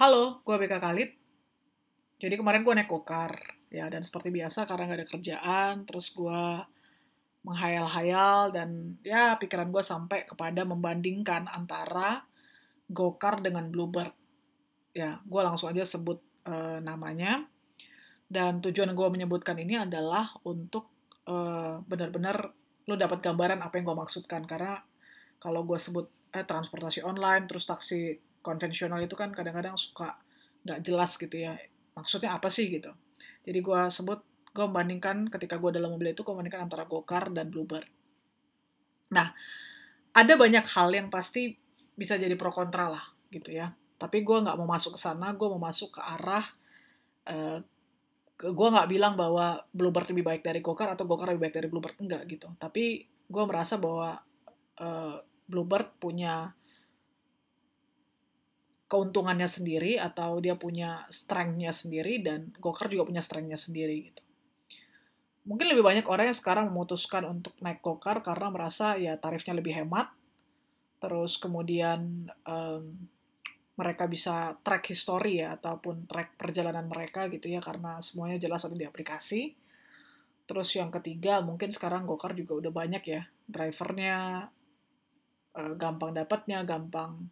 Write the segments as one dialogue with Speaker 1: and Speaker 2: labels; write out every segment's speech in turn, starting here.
Speaker 1: Halo, gue BK Khalid. Jadi kemarin gue naik gokar, ya dan seperti biasa karena gak ada kerjaan, terus gue menghayal-hayal dan ya pikiran gue sampai kepada membandingkan antara gokar dengan bluebird. Ya, gue langsung aja sebut uh, namanya. Dan tujuan gue menyebutkan ini adalah untuk uh, benar-benar lo dapat gambaran apa yang gue maksudkan karena kalau gue sebut eh, transportasi online terus taksi konvensional itu kan kadang-kadang suka nggak jelas gitu ya maksudnya apa sih gitu. Jadi gue sebut gue membandingkan ketika gue dalam mobil itu gue membandingkan antara gokar dan bluebird. Nah ada banyak hal yang pasti bisa jadi pro kontra lah gitu ya. Tapi gue nggak mau masuk ke sana gue mau masuk ke arah uh, gue nggak bilang bahwa bluebird lebih baik dari gokar atau gokar lebih baik dari bluebird enggak gitu. Tapi gue merasa bahwa uh, bluebird punya keuntungannya sendiri atau dia punya strength-nya sendiri dan Gokar juga punya strength-nya sendiri gitu. Mungkin lebih banyak orang yang sekarang memutuskan untuk naik Gokar karena merasa ya tarifnya lebih hemat, terus kemudian um, mereka bisa track history ya ataupun track perjalanan mereka gitu ya karena semuanya jelas ada di aplikasi. Terus yang ketiga mungkin sekarang Gokar juga udah banyak ya drivernya, uh, gampang dapatnya, gampang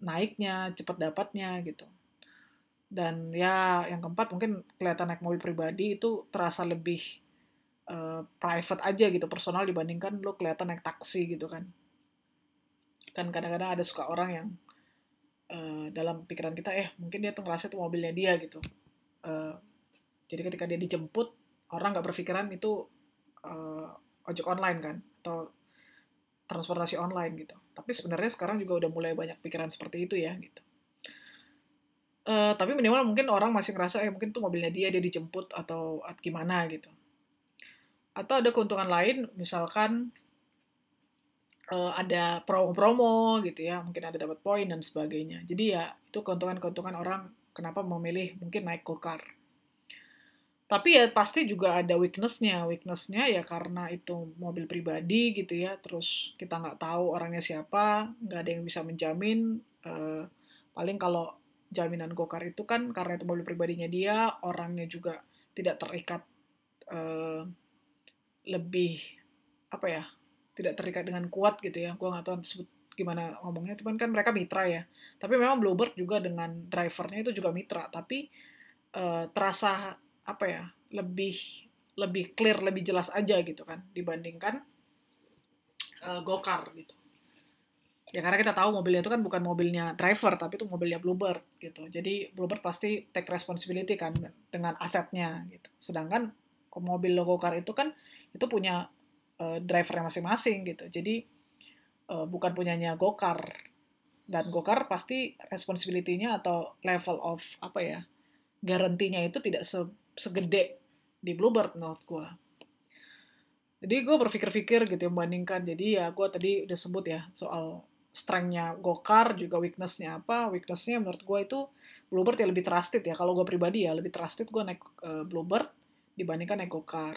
Speaker 1: naiknya, cepat dapatnya gitu. Dan ya yang keempat mungkin kelihatan naik mobil pribadi itu terasa lebih uh, private aja gitu, personal dibandingkan lo kelihatan naik taksi gitu kan. Kan kadang-kadang ada suka orang yang uh, dalam pikiran kita, eh mungkin dia tuh ngerasa itu mobilnya dia gitu. Uh, jadi ketika dia dijemput, orang nggak berpikiran itu uh, ojek online kan, atau transportasi online gitu. Tapi sebenarnya sekarang juga udah mulai banyak pikiran seperti itu ya gitu. Uh, tapi minimal mungkin orang masih ngerasa eh mungkin tuh mobilnya dia dia dijemput atau gimana gitu. Atau ada keuntungan lain misalkan uh, ada promo-promo gitu ya, mungkin ada dapat poin dan sebagainya. Jadi ya itu keuntungan-keuntungan orang kenapa memilih mungkin naik go-car tapi ya pasti juga ada weaknessnya. Weaknessnya ya karena itu mobil pribadi gitu ya. Terus kita nggak tahu orangnya siapa nggak ada yang bisa menjamin. Uh, paling kalau jaminan gokar itu kan karena itu mobil pribadinya dia orangnya juga tidak terikat uh, lebih apa ya tidak terikat dengan kuat gitu ya. Gue nggak tahu disebut gimana ngomongnya. Cuman kan mereka mitra ya. Tapi memang Bluebird juga dengan drivernya itu juga mitra. Tapi uh, terasa apa ya lebih lebih clear lebih jelas aja gitu kan dibandingkan uh, gokar gitu. Ya karena kita tahu mobilnya itu kan bukan mobilnya driver tapi itu mobilnya Bluebird gitu. Jadi Bluebird pasti take responsibility kan dengan asetnya gitu. Sedangkan mobil gokar itu kan itu punya uh, drivernya masing-masing gitu. Jadi uh, bukan punyanya gokar. Dan gokar pasti responsibility-nya atau level of apa ya garantinya itu tidak se segede di Bluebird menurut gue. Jadi gue berpikir-pikir gitu ya, membandingkan. Jadi ya gue tadi udah sebut ya soal strength-nya Gokar, juga weakness-nya apa. Weakness-nya menurut gue itu Bluebird ya lebih trusted ya. Kalau gue pribadi ya lebih trusted gue naik uh, Bluebird dibandingkan naik Gokar.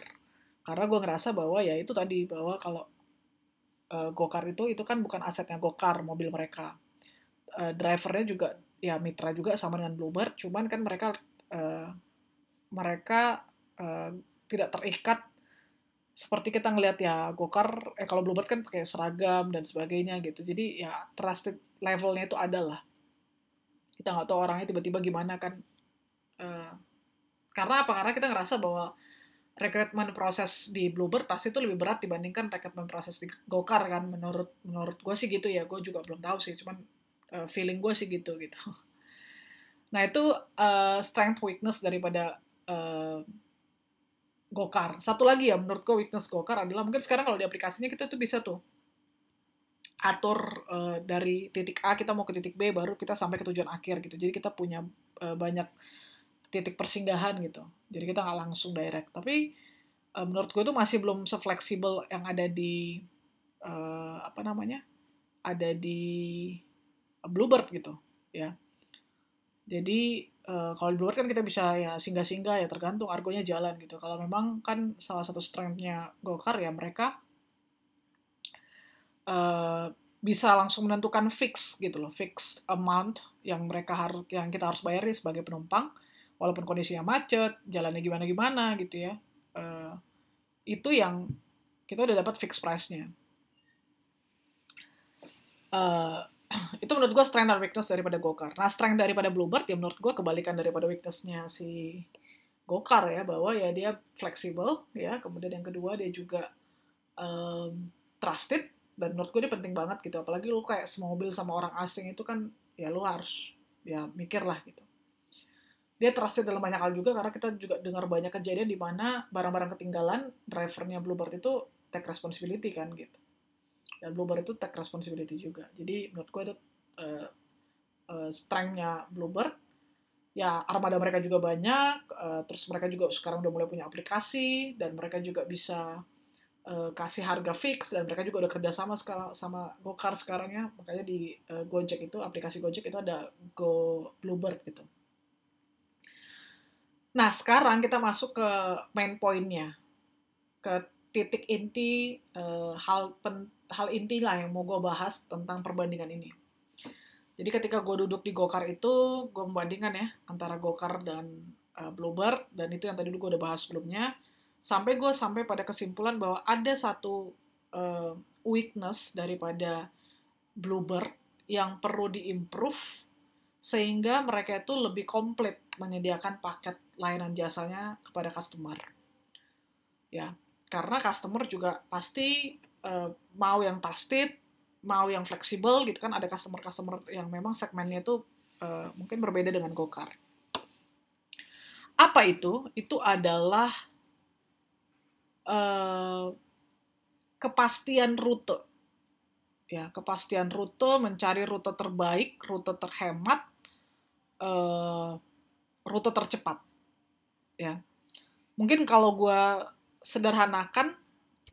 Speaker 1: Karena gue ngerasa bahwa ya itu tadi, bahwa kalau uh, Gokar itu, itu kan bukan asetnya Gokar, mobil mereka. Uh, drivernya juga ya mitra juga sama dengan Bluebird, cuman kan mereka uh, mereka uh, tidak terikat seperti kita ngelihat ya gokar eh kalau bluebird kan pakai seragam dan sebagainya gitu. Jadi ya trusted levelnya itu ada lah. Kita nggak tahu orangnya tiba-tiba gimana kan. Uh, karena apa? Karena kita ngerasa bahwa rekrutmen proses di Bluebird pasti itu lebih berat dibandingkan rekrutmen proses di Gokar kan. Menurut menurut gue sih gitu ya. Gue juga belum tahu sih. Cuman uh, feeling gue sih gitu gitu. Nah itu uh, strength weakness daripada uh, Gokar. Satu lagi ya menurut gue weakness Gokar adalah mungkin sekarang kalau di aplikasinya kita tuh bisa tuh atur uh, dari titik A kita mau ke titik B baru kita sampai ke tujuan akhir gitu. Jadi kita punya uh, banyak titik persinggahan gitu. Jadi kita nggak langsung direct. Tapi uh, menurut gue tuh masih belum sefleksibel yang ada di uh, apa namanya? Ada di Bluebird gitu ya. Jadi uh, kalau di luar kan kita bisa ya singgah-singgah ya tergantung argonya jalan gitu. Kalau memang kan salah satu strength-nya Gokar ya mereka uh, bisa langsung menentukan fix gitu loh, fix amount yang mereka harus yang kita harus bayar sebagai penumpang, walaupun kondisinya macet, jalannya gimana-gimana gitu ya. Uh, itu yang kita udah dapat fix price-nya. Uh, itu menurut gue strength dan weakness daripada Gokar. Nah, strength daripada Bluebird ya menurut gue kebalikan daripada weakness-nya si Gokar ya, bahwa ya dia fleksibel ya, kemudian yang kedua dia juga um, trusted, dan menurut gue ini penting banget gitu. Apalagi lu kayak semobil sama orang asing itu kan ya lu harus ya mikir lah gitu. Dia trusted dalam banyak hal juga karena kita juga dengar banyak kejadian di mana barang-barang ketinggalan drivernya Bluebird itu take responsibility kan gitu dan Bluebird itu take responsibility juga. Jadi menurut gue itu uh, uh, strengthnya ya armada mereka juga banyak uh, terus mereka juga sekarang udah mulai punya aplikasi dan mereka juga bisa uh, kasih harga fix dan mereka juga udah kerjasama sekarang sama Gokar sekarang ya. Makanya di uh, Gojek itu aplikasi Gojek itu ada Go Bluebird gitu. Nah sekarang kita masuk ke main pointnya. Ke titik inti uh, hal pen, hal inti lah yang mau gue bahas tentang perbandingan ini. Jadi ketika gue duduk di Gokar itu gue membandingkan ya antara Gokar dan uh, Bluebird dan itu yang tadi gue udah bahas sebelumnya sampai gue sampai pada kesimpulan bahwa ada satu uh, weakness daripada Bluebird yang perlu diimprove sehingga mereka itu lebih komplit menyediakan paket layanan jasanya kepada customer. Ya, karena customer juga pasti uh, mau yang trusted, mau yang fleksibel gitu kan ada customer-customer yang memang segmennya itu uh, mungkin berbeda dengan Gokar. Apa itu? Itu adalah uh, kepastian rute. Ya, kepastian rute, mencari rute terbaik, rute terhemat, uh, rute tercepat. Ya, mungkin kalau gue sederhanakan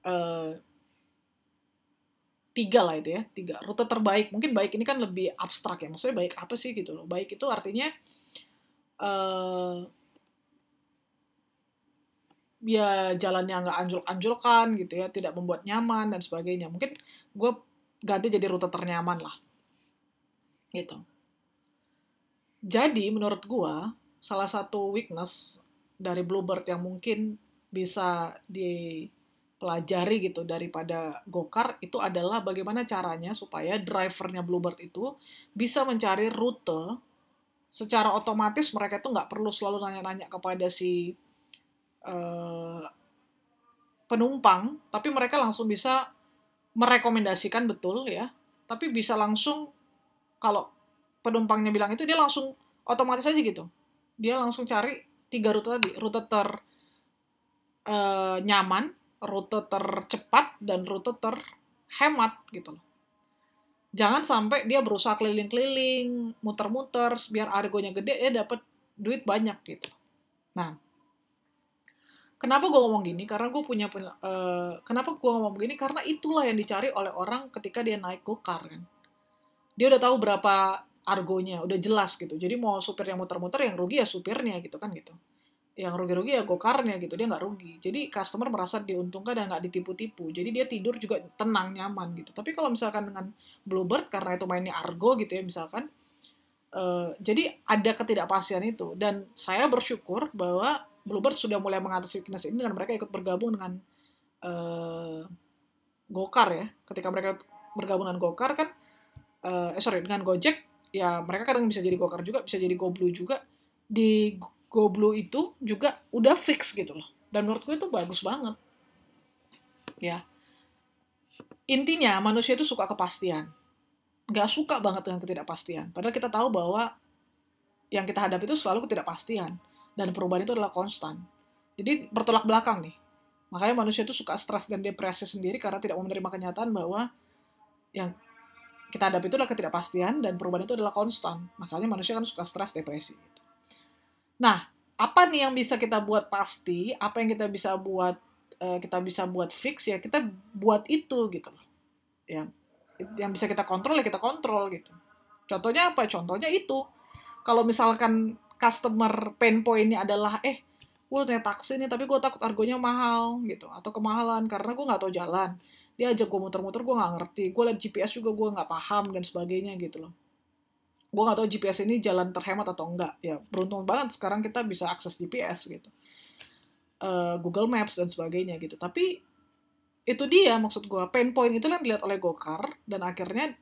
Speaker 1: uh, tiga lah itu ya, tiga rute terbaik. Mungkin baik ini kan lebih abstrak ya, maksudnya baik apa sih gitu loh. Baik itu artinya uh, ya jalannya nggak anjlok-anjlokan gitu ya, tidak membuat nyaman dan sebagainya. Mungkin gue ganti jadi rute ternyaman lah. Gitu. Jadi menurut gue, salah satu weakness dari Bluebird yang mungkin bisa dipelajari gitu daripada Gokar itu adalah bagaimana caranya supaya drivernya Bluebird itu bisa mencari rute. Secara otomatis mereka itu nggak perlu selalu nanya-nanya kepada si uh, penumpang, tapi mereka langsung bisa merekomendasikan betul ya, tapi bisa langsung kalau penumpangnya bilang itu dia langsung otomatis aja gitu, dia langsung cari tiga rute tadi, rute ter uh, nyaman, rute tercepat dan rute terhemat gitu loh. Jangan sampai dia berusaha keliling-keliling, muter-muter, biar argonya gede, ya dapat duit banyak gitu. Nah, Kenapa gue ngomong gini? Karena gue punya uh, kenapa gue ngomong gini? Karena itulah yang dicari oleh orang ketika dia naik gokar kan. Dia udah tahu berapa argonya, udah jelas gitu. Jadi mau supir yang muter-muter yang rugi ya supirnya gitu kan gitu. Yang rugi-rugi ya gokarnya gitu, dia nggak rugi. Jadi customer merasa diuntungkan dan nggak ditipu-tipu. Jadi dia tidur juga tenang, nyaman gitu. Tapi kalau misalkan dengan Bluebird, karena itu mainnya argo gitu ya misalkan, uh, jadi ada ketidakpastian itu. Dan saya bersyukur bahwa Bluebird sudah mulai mengatasi weakness ini dengan mereka ikut bergabung dengan uh, Gokar ya. Ketika mereka bergabung dengan Gokar kan, uh, eh sorry dengan Gojek, ya mereka kadang bisa jadi Gokar juga, bisa jadi GoBlue juga. Di GoBlue itu juga udah fix gitu loh. Dan menurut gue itu bagus banget. Ya. Intinya manusia itu suka kepastian. Gak suka banget dengan ketidakpastian. Padahal kita tahu bahwa yang kita hadapi itu selalu ketidakpastian dan perubahan itu adalah konstan. Jadi bertolak belakang nih. Makanya manusia itu suka stres dan depresi sendiri karena tidak mau menerima kenyataan bahwa yang kita hadapi itu adalah ketidakpastian dan perubahan itu adalah konstan. Makanya manusia kan suka stres, depresi. Nah, apa nih yang bisa kita buat pasti? Apa yang kita bisa buat eh, kita bisa buat fix ya kita buat itu gitu Ya, yang bisa kita kontrol ya kita kontrol gitu. Contohnya apa? Contohnya itu. Kalau misalkan customer pain pointnya adalah eh gue naik taksi nih tapi gue takut argonya mahal gitu atau kemahalan karena gue nggak tahu jalan dia ajak gue muter-muter gue nggak ngerti gue liat GPS juga gue nggak paham dan sebagainya gitu loh gue nggak tahu GPS ini jalan terhemat atau enggak. Ya beruntung banget sekarang kita bisa akses GPS gitu. Uh, Google Maps dan sebagainya gitu. Tapi itu dia maksud gue pain point itu yang dilihat oleh Gokar dan akhirnya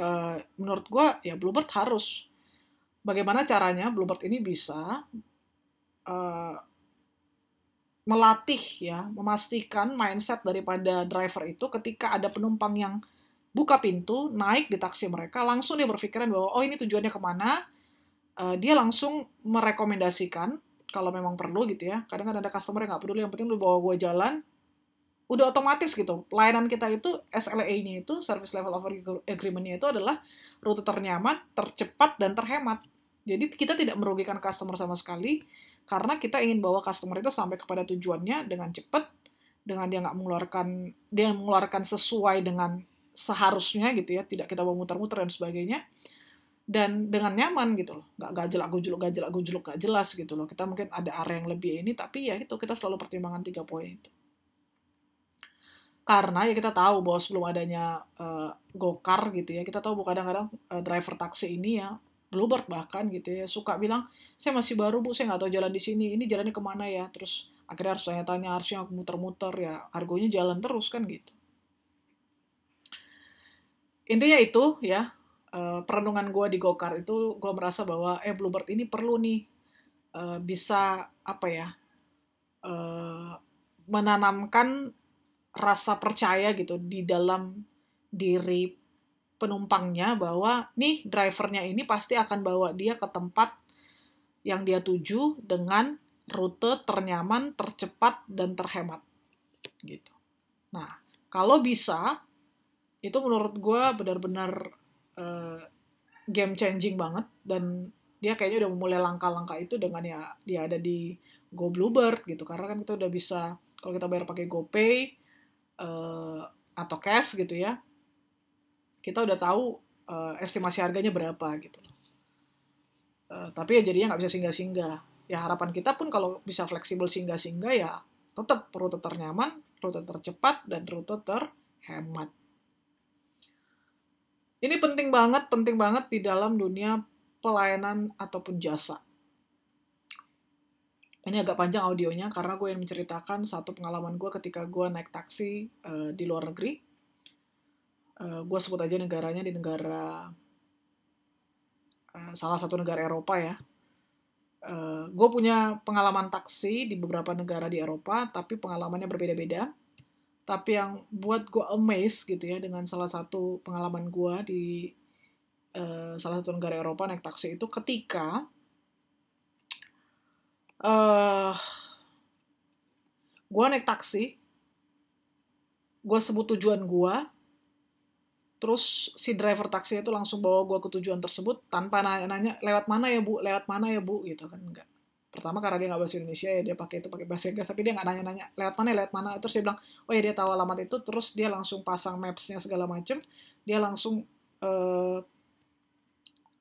Speaker 1: uh, menurut gue ya Bluebird harus. Bagaimana caranya Bluebird ini bisa uh, melatih ya memastikan mindset daripada driver itu ketika ada penumpang yang buka pintu naik di taksi mereka langsung dia berpikiran bahwa oh ini tujuannya ke mana uh, dia langsung merekomendasikan kalau memang perlu gitu ya kadang kadang ada customer yang nggak peduli yang penting lu bawa gue jalan udah otomatis gitu. Pelayanan kita itu SLA-nya itu Service Level of Agreement-nya itu adalah rute ternyaman, tercepat dan terhemat. Jadi kita tidak merugikan customer sama sekali karena kita ingin bawa customer itu sampai kepada tujuannya dengan cepat, dengan dia nggak mengeluarkan dia mengeluarkan sesuai dengan seharusnya gitu ya, tidak kita bawa muter-muter dan sebagainya dan dengan nyaman gitu loh. Nggak juluk gajel aku juluk gak jelas gitu loh. Kita mungkin ada area yang lebih ini tapi ya itu kita selalu pertimbangkan tiga poin itu. Karena ya kita tahu bahwa sebelum adanya uh, gokar gitu ya kita tahu bahwa kadang-kadang uh, driver taksi ini ya bluebird bahkan gitu ya suka bilang saya masih baru bu saya nggak tahu jalan di sini ini jalannya ke mana ya? Terus akhirnya harus tanya-tanya harusnya muter-muter ya argonya jalan terus kan gitu intinya itu ya uh, perenungan gue di gokar itu gue merasa bahwa eh bluebird ini perlu nih uh, bisa apa ya uh, menanamkan rasa percaya gitu di dalam diri penumpangnya bahwa nih drivernya ini pasti akan bawa dia ke tempat yang dia tuju dengan rute ternyaman, tercepat dan terhemat gitu. Nah, kalau bisa itu menurut gue benar-benar uh, game changing banget dan dia kayaknya udah mulai langkah-langkah itu dengan ya dia ada di Go Bluebird gitu karena kan kita udah bisa kalau kita bayar pakai GoPay uh, atau cash gitu ya, kita udah tahu uh, estimasi harganya berapa gitu. Uh, tapi ya jadinya nggak bisa singgah-singgah. Ya harapan kita pun kalau bisa fleksibel singgah-singgah ya tetap rute ternyaman, rute tercepat, dan rute terhemat. Ini penting banget, penting banget di dalam dunia pelayanan ataupun jasa. Ini agak panjang audionya karena gue yang menceritakan satu pengalaman gue ketika gue naik taksi uh, di luar negeri. Uh, gue sebut aja negaranya di negara uh, salah satu negara Eropa ya. Uh, gue punya pengalaman taksi di beberapa negara di Eropa, tapi pengalamannya berbeda-beda. Tapi yang buat gue amazed gitu ya dengan salah satu pengalaman gue di uh, salah satu negara Eropa naik taksi itu ketika uh, eh, gue naik taksi, gue sebut tujuan gue, terus si driver taksi itu langsung bawa gue ke tujuan tersebut tanpa nanya-nanya lewat mana ya bu, lewat mana ya bu, gitu kan enggak. Pertama karena dia nggak bahasa Indonesia ya dia pakai itu pakai bahasa Inggris, tapi dia nggak nanya-nanya lewat mana, lewat mana. Terus dia bilang, oh ya dia tahu alamat itu, terus dia langsung pasang mapsnya segala macem, dia langsung uh,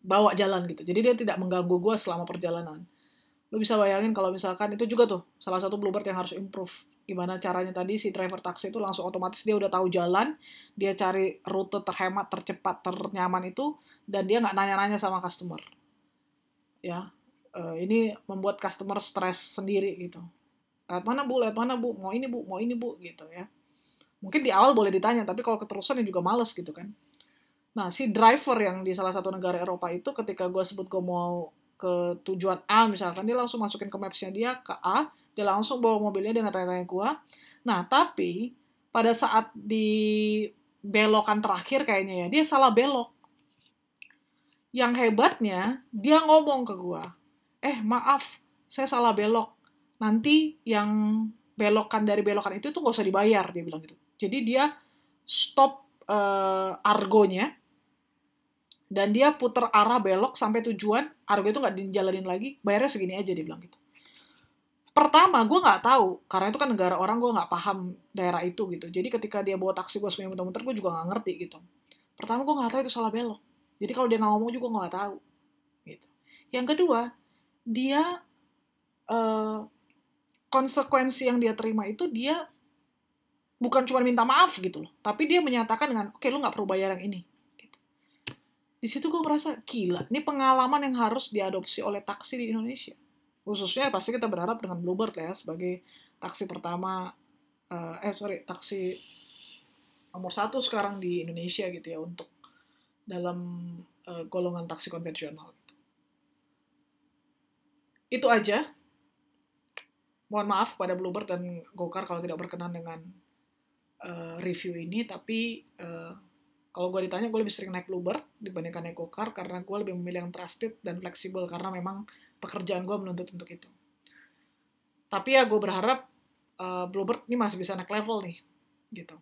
Speaker 1: bawa jalan gitu. Jadi dia tidak mengganggu gue selama perjalanan. Lu bisa bayangin kalau misalkan itu juga tuh salah satu bluebird yang harus improve. Gimana caranya tadi si driver taksi itu langsung otomatis dia udah tahu jalan dia cari rute terhemat tercepat ternyaman itu dan dia nggak nanya-nanya sama customer. Ya uh, ini membuat customer stres sendiri gitu. Lewat mana bu lewat mana bu? Mau ini bu mau ini bu gitu ya. Mungkin di awal boleh ditanya tapi kalau keterusan ya juga males gitu kan. Nah si driver yang di salah satu negara Eropa itu ketika gue sebut gue mau ke tujuan A misalkan dia langsung masukin ke mapsnya dia ke A dia langsung bawa mobilnya dengan tanya-tanya gua. Nah tapi pada saat di belokan terakhir kayaknya ya dia salah belok. Yang hebatnya dia ngomong ke gua eh maaf saya salah belok. Nanti yang belokan dari belokan itu tuh gak usah dibayar dia bilang gitu. Jadi dia stop uh, argonya dan dia putar arah belok sampai tujuan argo itu nggak dijalanin lagi bayarnya segini aja dia bilang gitu. Pertama gue nggak tahu karena itu kan negara orang gue nggak paham daerah itu gitu. Jadi ketika dia bawa taksi gue semuanya muter-muter gue juga nggak ngerti gitu. Pertama gue nggak tahu itu salah belok. Jadi kalau dia nggak ngomong juga gue nggak tahu gitu. Yang kedua dia uh, konsekuensi yang dia terima itu dia bukan cuma minta maaf gitu loh, tapi dia menyatakan dengan, oke lu nggak perlu bayar yang ini. Gitu. Di situ gue merasa gila, ini pengalaman yang harus diadopsi oleh taksi di Indonesia. Khususnya pasti kita berharap dengan Bluebird ya sebagai taksi pertama, uh, eh sorry taksi nomor satu sekarang di Indonesia gitu ya untuk dalam uh, golongan taksi konvensional. Itu aja. Mohon maaf pada Bluebird dan Gokar kalau tidak berkenan dengan uh, review ini, tapi uh, kalau gue ditanya, gue lebih sering naik Bluebird dibandingkan naik Gokar karena gue lebih memilih yang trusted dan fleksibel karena memang pekerjaan gue menuntut untuk itu. Tapi ya gue berharap uh, Bluebird ini masih bisa naik level nih, gitu.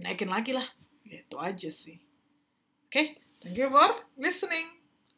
Speaker 1: Naikin lagi lah, gitu aja sih. Oke, okay? thank you for listening.